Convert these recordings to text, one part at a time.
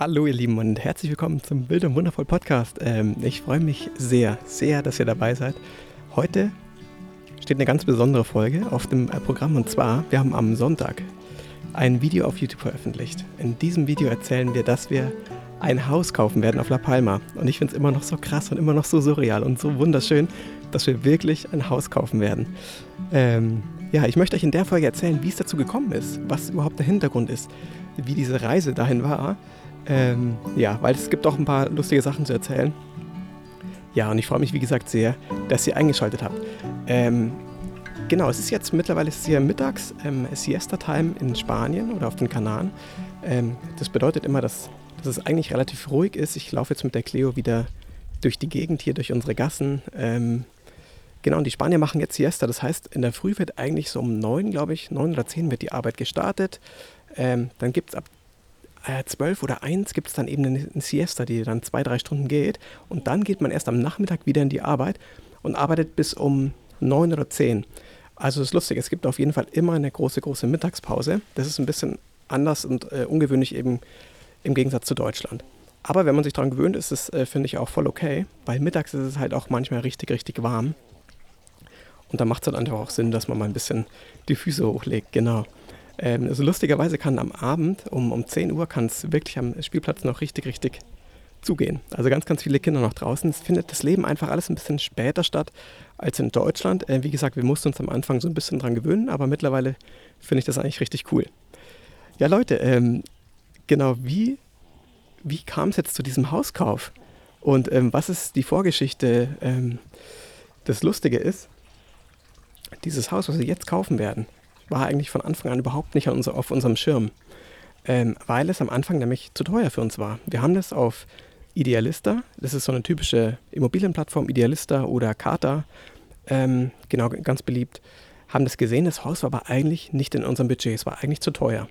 Hallo ihr Lieben und herzlich willkommen zum Bild und Wundervoll Podcast. Ähm, ich freue mich sehr, sehr, dass ihr dabei seid. Heute steht eine ganz besondere Folge auf dem äh, Programm und zwar, wir haben am Sonntag ein Video auf YouTube veröffentlicht. In diesem Video erzählen wir, dass wir ein Haus kaufen werden auf La Palma. Und ich finde es immer noch so krass und immer noch so surreal und so wunderschön, dass wir wirklich ein Haus kaufen werden. Ähm, ja, ich möchte euch in der Folge erzählen, wie es dazu gekommen ist, was überhaupt der Hintergrund ist, wie diese Reise dahin war ähm, ja, weil es gibt auch ein paar lustige Sachen zu erzählen. Ja, und ich freue mich, wie gesagt, sehr, dass ihr eingeschaltet habt. Ähm, genau, es ist jetzt mittlerweile ist hier mittags ähm, Siesta-Time in Spanien oder auf den Kanaren. Ähm, das bedeutet immer, dass, dass es eigentlich relativ ruhig ist. Ich laufe jetzt mit der Cleo wieder durch die Gegend hier, durch unsere Gassen. Ähm, genau, und die Spanier machen jetzt Siesta. Das heißt, in der Früh wird eigentlich so um neun, glaube ich, neun oder zehn wird die Arbeit gestartet. Ähm, dann gibt es ab äh, 12 oder 1 gibt es dann eben eine, eine Siesta, die dann zwei, drei Stunden geht. Und dann geht man erst am Nachmittag wieder in die Arbeit und arbeitet bis um 9 oder 10. Also das ist lustig, es gibt auf jeden Fall immer eine große, große Mittagspause. Das ist ein bisschen anders und äh, ungewöhnlich eben im Gegensatz zu Deutschland. Aber wenn man sich daran gewöhnt, ist es, äh, finde ich, auch voll okay, weil mittags ist es halt auch manchmal richtig, richtig warm. Und da macht es dann einfach auch Sinn, dass man mal ein bisschen die Füße hochlegt, genau. Ähm, also lustigerweise kann am Abend um, um 10 Uhr kann es wirklich am Spielplatz noch richtig, richtig zugehen. Also ganz, ganz viele Kinder noch draußen. Es findet das Leben einfach alles ein bisschen später statt als in Deutschland. Äh, wie gesagt, wir mussten uns am Anfang so ein bisschen dran gewöhnen, aber mittlerweile finde ich das eigentlich richtig cool. Ja, Leute, ähm, genau, wie, wie kam es jetzt zu diesem Hauskauf? Und ähm, was ist die Vorgeschichte? Ähm, das Lustige ist, dieses Haus, was wir jetzt kaufen werden, war eigentlich von Anfang an überhaupt nicht auf unserem Schirm, ähm, weil es am Anfang nämlich zu teuer für uns war. Wir haben das auf Idealista, das ist so eine typische Immobilienplattform, Idealista oder Kata, ähm, genau, ganz beliebt, haben das gesehen, das Haus war aber eigentlich nicht in unserem Budget, es war eigentlich zu teuer.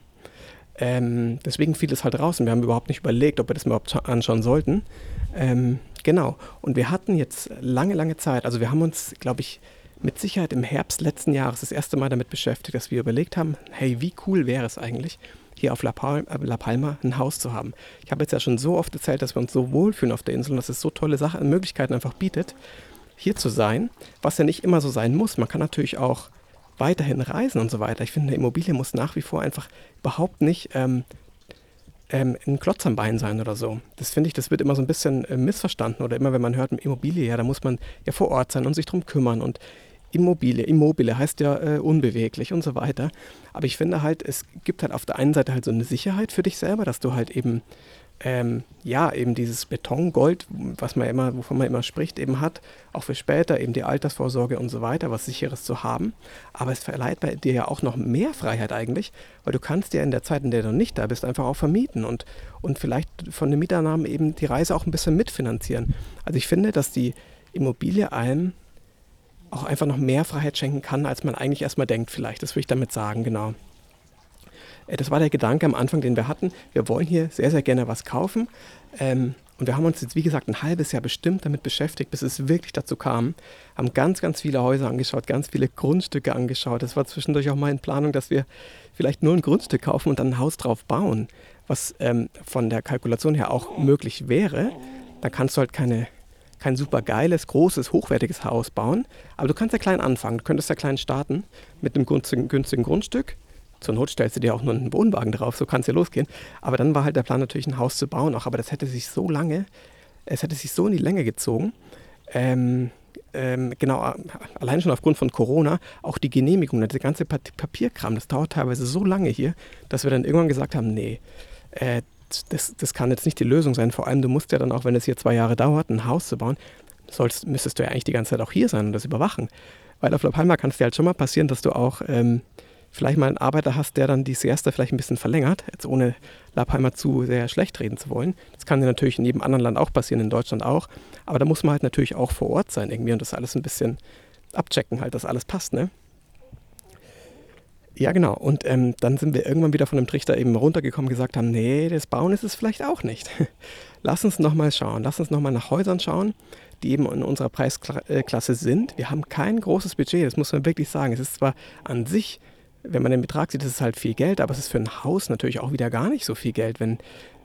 Ähm, deswegen fiel es halt raus und wir haben überhaupt nicht überlegt, ob wir das überhaupt anschauen sollten. Ähm, genau, und wir hatten jetzt lange, lange Zeit, also wir haben uns, glaube ich, mit Sicherheit im Herbst letzten Jahres das erste Mal damit beschäftigt, dass wir überlegt haben, hey, wie cool wäre es eigentlich, hier auf La, Palma, äh, La Palma ein Haus zu haben. Ich habe jetzt ja schon so oft erzählt, dass wir uns so wohlfühlen auf der Insel und dass es so tolle Sachen, Möglichkeiten einfach bietet, hier zu sein, was ja nicht immer so sein muss. Man kann natürlich auch weiterhin reisen und so weiter. Ich finde, eine Immobilie muss nach wie vor einfach überhaupt nicht ähm, ähm, ein Klotz am Bein sein oder so. Das finde ich, das wird immer so ein bisschen äh, missverstanden oder immer, wenn man hört Immobilie, ja, da muss man ja vor Ort sein und sich drum kümmern und Immobile, Immobile heißt ja äh, unbeweglich und so weiter. Aber ich finde halt, es gibt halt auf der einen Seite halt so eine Sicherheit für dich selber, dass du halt eben, ähm, ja, eben dieses Betongold, was man immer, wovon man immer spricht, eben hat, auch für später, eben die Altersvorsorge und so weiter, was sicheres zu haben. Aber es verleiht bei dir ja auch noch mehr Freiheit eigentlich, weil du kannst ja in der Zeit, in der du nicht da bist, einfach auch vermieten und, und vielleicht von den Mieternahmen eben die Reise auch ein bisschen mitfinanzieren. Also ich finde, dass die Immobilie einem auch einfach noch mehr Freiheit schenken kann, als man eigentlich erstmal denkt, vielleicht. Das würde ich damit sagen, genau. Äh, das war der Gedanke am Anfang, den wir hatten. Wir wollen hier sehr, sehr gerne was kaufen. Ähm, und wir haben uns jetzt, wie gesagt, ein halbes Jahr bestimmt damit beschäftigt, bis es wirklich dazu kam. Haben ganz, ganz viele Häuser angeschaut, ganz viele Grundstücke angeschaut. Es war zwischendurch auch mal in Planung, dass wir vielleicht nur ein Grundstück kaufen und dann ein Haus drauf bauen, was ähm, von der Kalkulation her auch möglich wäre. Da kannst du halt keine kein super geiles, großes, hochwertiges Haus bauen, aber du kannst ja klein anfangen. Du könntest ja klein starten mit einem günstigen, günstigen Grundstück. Zur Not stellst du dir auch nur einen Wohnwagen drauf, so kann es ja losgehen. Aber dann war halt der Plan natürlich ein Haus zu bauen auch, aber das hätte sich so lange, es hätte sich so in die Länge gezogen. Ähm, ähm, genau, allein schon aufgrund von Corona, auch die Genehmigung, der ganze Papierkram, das dauert teilweise so lange hier, dass wir dann irgendwann gesagt haben, nee, äh, das, das kann jetzt nicht die Lösung sein. Vor allem, du musst ja dann auch, wenn es hier zwei Jahre dauert, ein Haus zu bauen, sollst, müsstest du ja eigentlich die ganze Zeit auch hier sein und das überwachen. Weil auf La Palma kann es dir halt schon mal passieren, dass du auch ähm, vielleicht mal einen Arbeiter hast, der dann die Siesta vielleicht ein bisschen verlängert, jetzt ohne La Palma zu sehr schlecht reden zu wollen. Das kann dir natürlich in jedem anderen Land auch passieren, in Deutschland auch. Aber da muss man halt natürlich auch vor Ort sein irgendwie und das alles ein bisschen abchecken, halt, dass alles passt, ne? Ja, genau. Und ähm, dann sind wir irgendwann wieder von dem Trichter eben runtergekommen und gesagt haben, nee, das Bauen ist es vielleicht auch nicht. Lass uns nochmal schauen. Lass uns nochmal nach Häusern schauen, die eben in unserer Preisklasse sind. Wir haben kein großes Budget, das muss man wirklich sagen. Es ist zwar an sich, wenn man den Betrag sieht, ist es halt viel Geld, aber es ist für ein Haus natürlich auch wieder gar nicht so viel Geld, wenn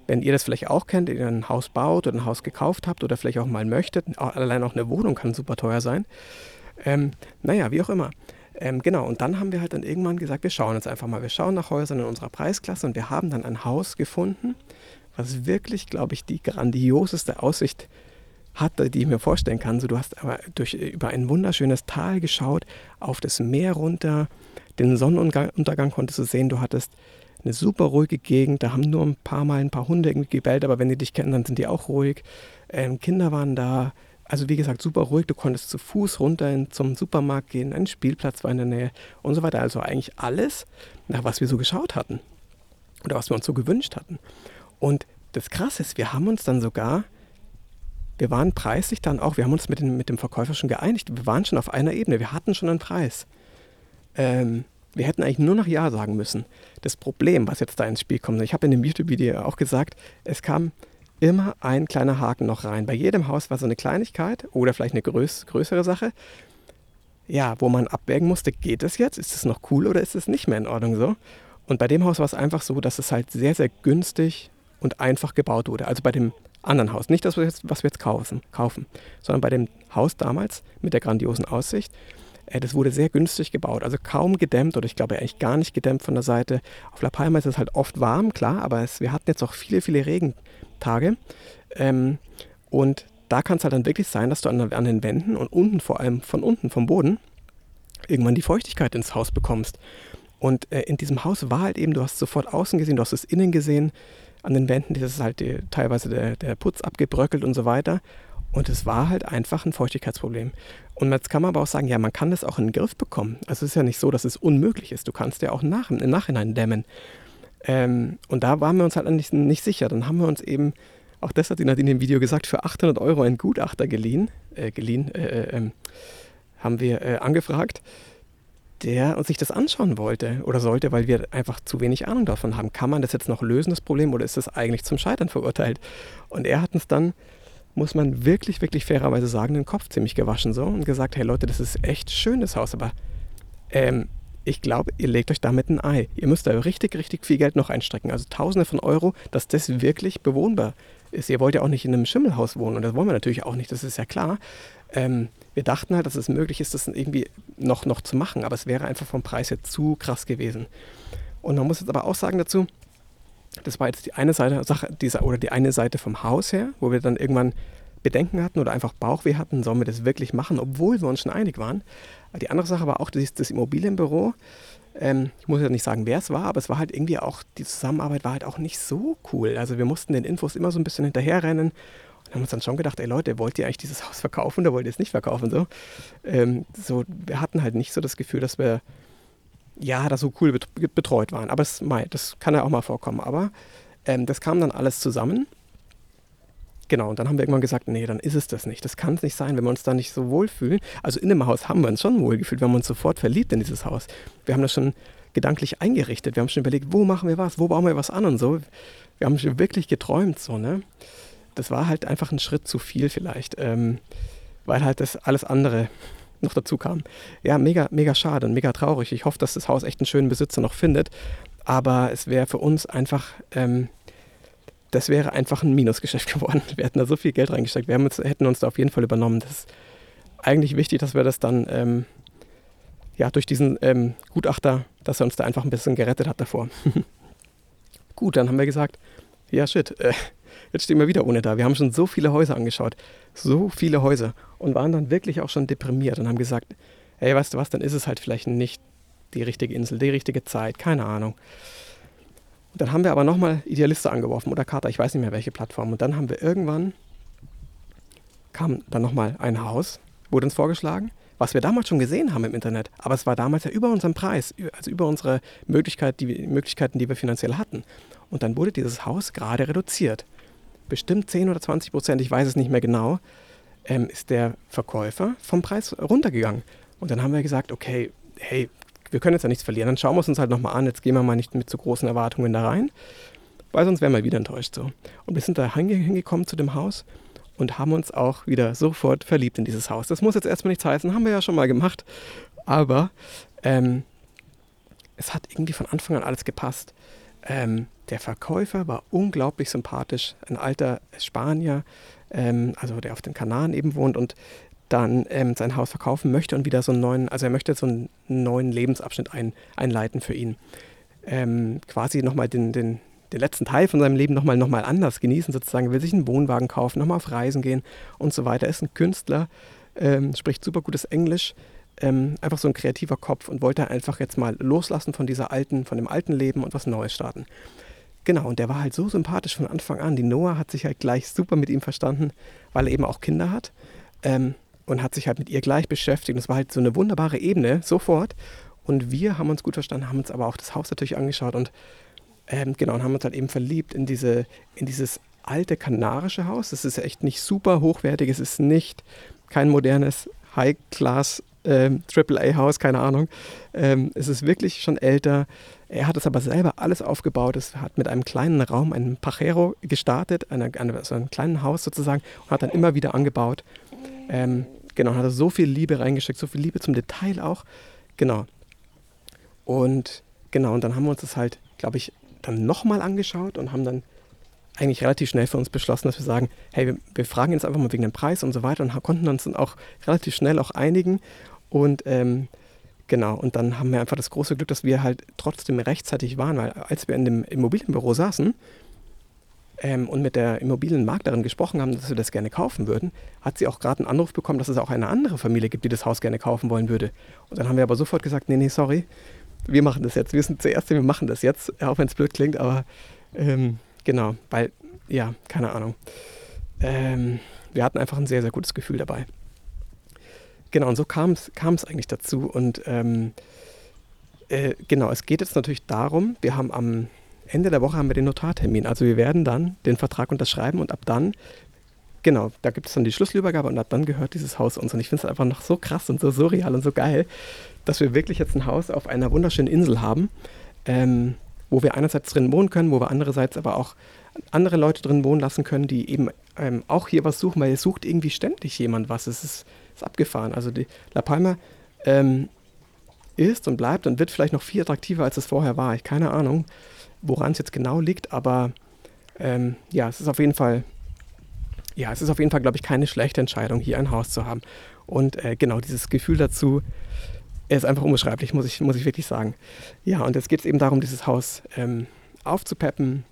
wenn ihr das vielleicht auch kennt, ihr ein Haus baut oder ein Haus gekauft habt oder vielleicht auch mal möchtet, allein auch eine Wohnung kann super teuer sein. Ähm, naja, wie auch immer. Ähm, genau, und dann haben wir halt dann irgendwann gesagt, wir schauen jetzt einfach mal, wir schauen nach Häusern in unserer Preisklasse und wir haben dann ein Haus gefunden, was wirklich, glaube ich, die grandioseste Aussicht hatte, die ich mir vorstellen kann. So, du hast aber durch, über ein wunderschönes Tal geschaut, auf das Meer runter, den Sonnenuntergang konntest du sehen, du hattest eine super ruhige Gegend, da haben nur ein paar Mal ein paar Hunde irgendwie gebellt, aber wenn die dich kennen, dann sind die auch ruhig. Ähm, Kinder waren da, also wie gesagt, super ruhig, du konntest zu Fuß runter in, zum Supermarkt gehen, ein Spielplatz war in der Nähe und so weiter. Also eigentlich alles, nach was wir so geschaut hatten oder was wir uns so gewünscht hatten. Und das Krasse ist, wir haben uns dann sogar wir waren preislich dann auch, wir haben uns mit, den, mit dem Verkäufer schon geeinigt, wir waren schon auf einer Ebene, wir hatten schon einen Preis. Ähm, wir hätten eigentlich nur noch Ja sagen müssen. Das Problem, was jetzt da ins Spiel kommt, ich habe in dem YouTube-Video auch gesagt, es kam immer ein kleiner Haken noch rein. Bei jedem Haus war so eine Kleinigkeit oder vielleicht eine größ größere Sache, ja, wo man abwägen musste, geht es jetzt, ist es noch cool oder ist es nicht mehr in Ordnung so? Und bei dem Haus war es einfach so, dass es halt sehr, sehr günstig und einfach gebaut wurde. Also bei dem anderen Haus. Nicht das, was wir jetzt kaufen, kaufen, sondern bei dem Haus damals mit der grandiosen Aussicht. Äh, das wurde sehr günstig gebaut, also kaum gedämmt oder ich glaube eigentlich gar nicht gedämmt von der Seite. Auf La Palma ist es halt oft warm, klar, aber es, wir hatten jetzt auch viele, viele Regentage. Ähm, und da kann es halt dann wirklich sein, dass du an, an den Wänden und unten, vor allem von unten, vom Boden, irgendwann die Feuchtigkeit ins Haus bekommst. Und äh, in diesem Haus war halt eben, du hast sofort außen gesehen, du hast es innen gesehen, an den Wänden, das ist halt die, teilweise der, der Putz abgebröckelt und so weiter. Und es war halt einfach ein Feuchtigkeitsproblem. Und jetzt kann man aber auch sagen, ja, man kann das auch in den Griff bekommen. Also es ist ja nicht so, dass es unmöglich ist. Du kannst ja auch nach, im Nachhinein dämmen. Ähm, und da waren wir uns halt nicht, nicht sicher. Dann haben wir uns eben, auch das hat die Nadine im Video gesagt, für 800 Euro einen Gutachter geliehen, äh, geliehen äh, äh, ähm, haben wir äh, angefragt der sich das anschauen wollte oder sollte, weil wir einfach zu wenig Ahnung davon haben. Kann man das jetzt noch lösen, das Problem, oder ist es eigentlich zum Scheitern verurteilt? Und er hat uns dann, muss man wirklich, wirklich fairerweise sagen, den Kopf ziemlich gewaschen so und gesagt, hey Leute, das ist echt schönes Haus, aber ähm, ich glaube, ihr legt euch damit ein Ei. Ihr müsst da richtig, richtig viel Geld noch einstrecken. Also Tausende von Euro, dass das wirklich bewohnbar ist. Ihr wollt ja auch nicht in einem Schimmelhaus wohnen und das wollen wir natürlich auch nicht, das ist ja klar. Ähm, wir dachten halt, dass es möglich ist, das irgendwie noch, noch zu machen, aber es wäre einfach vom Preis her zu krass gewesen. Und man muss jetzt aber auch sagen dazu, das war jetzt die eine Seite Sache dieser, oder die eine Seite vom Haus her, wo wir dann irgendwann Bedenken hatten oder einfach Bauchweh hatten, sollen wir das wirklich machen, obwohl wir uns schon einig waren. Die andere Sache war auch das, das Immobilienbüro. Ähm, ich muss ja nicht sagen, wer es war, aber es war halt irgendwie auch, die Zusammenarbeit war halt auch nicht so cool. Also wir mussten den Infos immer so ein bisschen hinterherrennen haben uns dann schon gedacht, ey Leute, wollt ihr eigentlich dieses Haus verkaufen oder wollt ihr es nicht verkaufen? So, ähm, so wir hatten halt nicht so das Gefühl, dass wir ja da so cool betreut waren. Aber es, mei, das kann ja auch mal vorkommen. Aber ähm, das kam dann alles zusammen. Genau, und dann haben wir irgendwann gesagt, nee, dann ist es das nicht. Das kann es nicht sein, wenn wir uns da nicht so wohlfühlen. Also in dem Haus haben wir uns schon wohlgefühlt, wir haben uns sofort verliebt in dieses Haus. Wir haben das schon gedanklich eingerichtet. Wir haben schon überlegt, wo machen wir was, wo bauen wir was an und so. Wir haben schon wirklich geträumt, so, ne? das war halt einfach ein Schritt zu viel vielleicht, ähm, weil halt das alles andere noch dazu kam. Ja, mega, mega schade und mega traurig. Ich hoffe, dass das Haus echt einen schönen Besitzer noch findet, aber es wäre für uns einfach, ähm, das wäre einfach ein Minusgeschäft geworden. Wir hätten da so viel Geld reingesteckt, wir uns, hätten uns da auf jeden Fall übernommen. Das ist eigentlich wichtig, dass wir das dann ähm, ja, durch diesen ähm, Gutachter, dass er uns da einfach ein bisschen gerettet hat davor. Gut, dann haben wir gesagt, ja shit, äh, Jetzt stehen wir wieder ohne da. Wir haben schon so viele Häuser angeschaut. So viele Häuser. Und waren dann wirklich auch schon deprimiert und haben gesagt, hey, weißt du was, dann ist es halt vielleicht nicht die richtige Insel, die richtige Zeit, keine Ahnung. Und dann haben wir aber nochmal Idealiste angeworfen oder Kater, ich weiß nicht mehr welche Plattform. Und dann haben wir irgendwann, kam dann nochmal ein Haus, wurde uns vorgeschlagen, was wir damals schon gesehen haben im Internet. Aber es war damals ja über unseren Preis, also über unsere Möglichkeit, die Möglichkeiten, die wir finanziell hatten. Und dann wurde dieses Haus gerade reduziert bestimmt 10 oder 20 Prozent, ich weiß es nicht mehr genau, ähm, ist der Verkäufer vom Preis runtergegangen. Und dann haben wir gesagt, okay, hey, wir können jetzt ja nichts verlieren, dann schauen wir es uns halt nochmal an, jetzt gehen wir mal nicht mit zu großen Erwartungen da rein, weil sonst wären wir wieder enttäuscht so. Und wir sind da hingekommen zu dem Haus und haben uns auch wieder sofort verliebt in dieses Haus. Das muss jetzt erstmal nichts heißen, haben wir ja schon mal gemacht, aber ähm, es hat irgendwie von Anfang an alles gepasst. Ähm, der Verkäufer war unglaublich sympathisch, ein alter Spanier, ähm, also der auf den Kanaren eben wohnt und dann ähm, sein Haus verkaufen möchte und wieder so einen neuen, also er möchte so einen neuen Lebensabschnitt ein, einleiten für ihn. Ähm, quasi nochmal den, den, den letzten Teil von seinem Leben nochmal noch mal anders genießen, sozusagen. Will sich einen Wohnwagen kaufen, nochmal auf Reisen gehen und so weiter. Er ist ein Künstler, ähm, spricht super gutes Englisch, ähm, einfach so ein kreativer Kopf und wollte einfach jetzt mal loslassen von dieser alten, von dem alten Leben und was Neues starten. Genau, und der war halt so sympathisch von Anfang an. Die Noah hat sich halt gleich super mit ihm verstanden, weil er eben auch Kinder hat. Ähm, und hat sich halt mit ihr gleich beschäftigt. Das war halt so eine wunderbare Ebene, sofort. Und wir haben uns gut verstanden, haben uns aber auch das Haus natürlich angeschaut und ähm, genau, und haben uns halt eben verliebt in, diese, in dieses alte kanarische Haus. Das ist echt nicht super hochwertig, es ist nicht kein modernes High-Class ähm, AAA-Haus, keine Ahnung. Ähm, es ist wirklich schon älter. Er hat es aber selber alles aufgebaut. Es hat mit einem kleinen Raum, einem Pajero gestartet, einer, also einem kleinen Haus sozusagen, und hat dann immer wieder angebaut. Ähm, genau, hat er so viel Liebe reingesteckt, so viel Liebe zum Detail auch. Genau. Und genau, und dann haben wir uns das halt, glaube ich, dann nochmal angeschaut und haben dann eigentlich relativ schnell für uns beschlossen, dass wir sagen, hey, wir, wir fragen jetzt einfach mal wegen dem Preis und so weiter und konnten uns dann auch relativ schnell auch einigen. Und ähm, genau, und dann haben wir einfach das große Glück, dass wir halt trotzdem rechtzeitig waren, weil als wir in dem Immobilienbüro saßen, ähm, und mit der Immobilienmaklerin gesprochen haben, dass wir das gerne kaufen würden, hat sie auch gerade einen Anruf bekommen, dass es auch eine andere Familie gibt, die das Haus gerne kaufen wollen würde. Und dann haben wir aber sofort gesagt, nee, nee, sorry, wir machen das jetzt. Wir sind zuerst, wir machen das jetzt, auch wenn es blöd klingt, aber ähm, genau, weil, ja, keine Ahnung. Ähm, wir hatten einfach ein sehr, sehr gutes Gefühl dabei. Genau, und so kam es eigentlich dazu. Und ähm, äh, genau, es geht jetzt natürlich darum, wir haben am Ende der Woche haben wir den Notartermin. Also wir werden dann den Vertrag unterschreiben und ab dann, genau, da gibt es dann die Schlüsselübergabe und ab dann gehört dieses Haus uns. Und ich finde es einfach noch so krass und so surreal und so geil, dass wir wirklich jetzt ein Haus auf einer wunderschönen Insel haben, ähm, wo wir einerseits drin wohnen können, wo wir andererseits aber auch andere Leute drin wohnen lassen können, die eben ähm, auch hier was suchen, weil es sucht irgendwie ständig jemand was. Es ist, ist abgefahren. Also die La Palma ähm, ist und bleibt und wird vielleicht noch viel attraktiver, als es vorher war. Ich keine Ahnung woran es jetzt genau liegt, aber ähm, ja, es ist auf jeden Fall, ja, es ist auf jeden Fall, glaube ich, keine schlechte Entscheidung, hier ein Haus zu haben. Und äh, genau dieses Gefühl dazu ist einfach unbeschreiblich, muss ich, muss ich wirklich sagen. Ja, und jetzt geht es eben darum, dieses Haus ähm, aufzupeppen,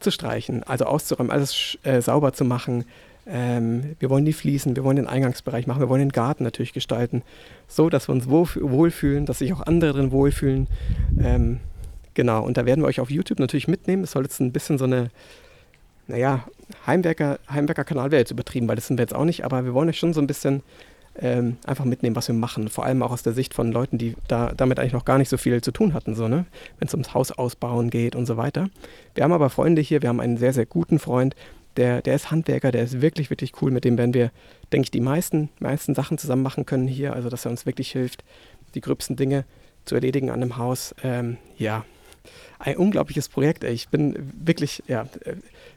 zu streichen, also auszuräumen, alles äh, sauber zu machen. Ähm, wir wollen die Fliesen, wir wollen den Eingangsbereich machen, wir wollen den Garten natürlich gestalten, so dass wir uns wohlfühlen, dass sich auch andere drin wohlfühlen. Ähm, Genau, und da werden wir euch auf YouTube natürlich mitnehmen. Es soll jetzt ein bisschen so eine, naja, Heimwerker, Heimwerker-Kanal wäre jetzt übertrieben, weil das sind wir jetzt auch nicht, aber wir wollen euch schon so ein bisschen ähm, einfach mitnehmen, was wir machen. Vor allem auch aus der Sicht von Leuten, die da, damit eigentlich noch gar nicht so viel zu tun hatten, so, ne? wenn es ums Haus ausbauen geht und so weiter. Wir haben aber Freunde hier, wir haben einen sehr, sehr guten Freund, der, der ist Handwerker, der ist wirklich, wirklich cool. Mit dem werden wir, denke ich, die meisten, meisten Sachen zusammen machen können hier. Also, dass er uns wirklich hilft, die gröbsten Dinge zu erledigen an dem Haus. Ähm, ja, ein unglaubliches Projekt. Ey. Ich bin wirklich ja,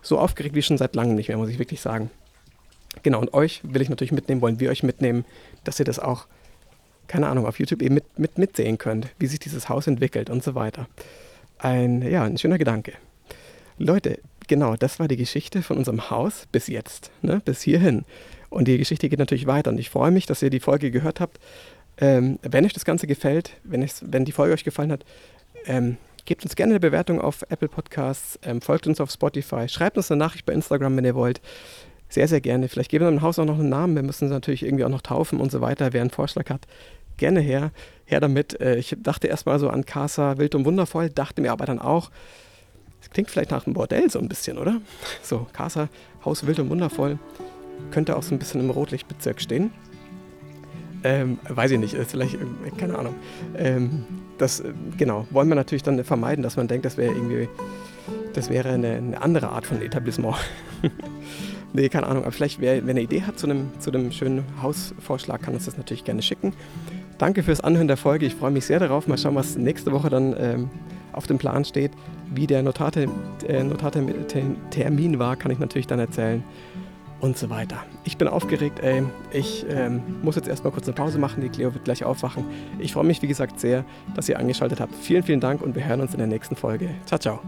so aufgeregt wie schon seit langem nicht mehr, muss ich wirklich sagen. Genau, und euch will ich natürlich mitnehmen, wollen wir euch mitnehmen, dass ihr das auch, keine Ahnung, auf YouTube eben mit, mit mitsehen könnt, wie sich dieses Haus entwickelt und so weiter. Ein, ja, ein schöner Gedanke. Leute, genau, das war die Geschichte von unserem Haus bis jetzt, ne, bis hierhin. Und die Geschichte geht natürlich weiter und ich freue mich, dass ihr die Folge gehört habt. Ähm, wenn euch das Ganze gefällt, wenn, wenn die Folge euch gefallen hat, ähm, Gebt uns gerne eine Bewertung auf Apple Podcasts, ähm, folgt uns auf Spotify, schreibt uns eine Nachricht bei Instagram, wenn ihr wollt. Sehr, sehr gerne. Vielleicht geben wir dem Haus auch noch einen Namen. Wir müssen es natürlich irgendwie auch noch taufen und so weiter. Wer einen Vorschlag hat, gerne her. Her damit. Äh, ich dachte erstmal so an Casa Wild und Wundervoll, dachte mir aber dann auch, es klingt vielleicht nach einem Bordell so ein bisschen, oder? So, Casa, Haus Wild und Wundervoll. Könnte auch so ein bisschen im Rotlichtbezirk stehen. Ähm, weiß ich nicht, ist vielleicht, äh, keine Ahnung. Ähm, das, äh, genau, wollen wir natürlich dann vermeiden, dass man denkt, das wäre irgendwie, das wäre eine, eine, andere Art von Etablissement. nee, keine Ahnung, aber vielleicht, wer, wer eine Idee hat zu einem, zu einem schönen Hausvorschlag, kann uns das natürlich gerne schicken. Danke fürs Anhören der Folge, ich freue mich sehr darauf. Mal schauen, was nächste Woche dann ähm, auf dem Plan steht. Wie der Notartermin äh, Notartermin war, kann ich natürlich dann erzählen und so weiter. Ich bin aufgeregt, ey. Ich ähm, muss jetzt erstmal kurz eine Pause machen. Die Cleo wird gleich aufwachen. Ich freue mich, wie gesagt, sehr, dass ihr angeschaltet habt. Vielen, vielen Dank und wir hören uns in der nächsten Folge. Ciao, ciao.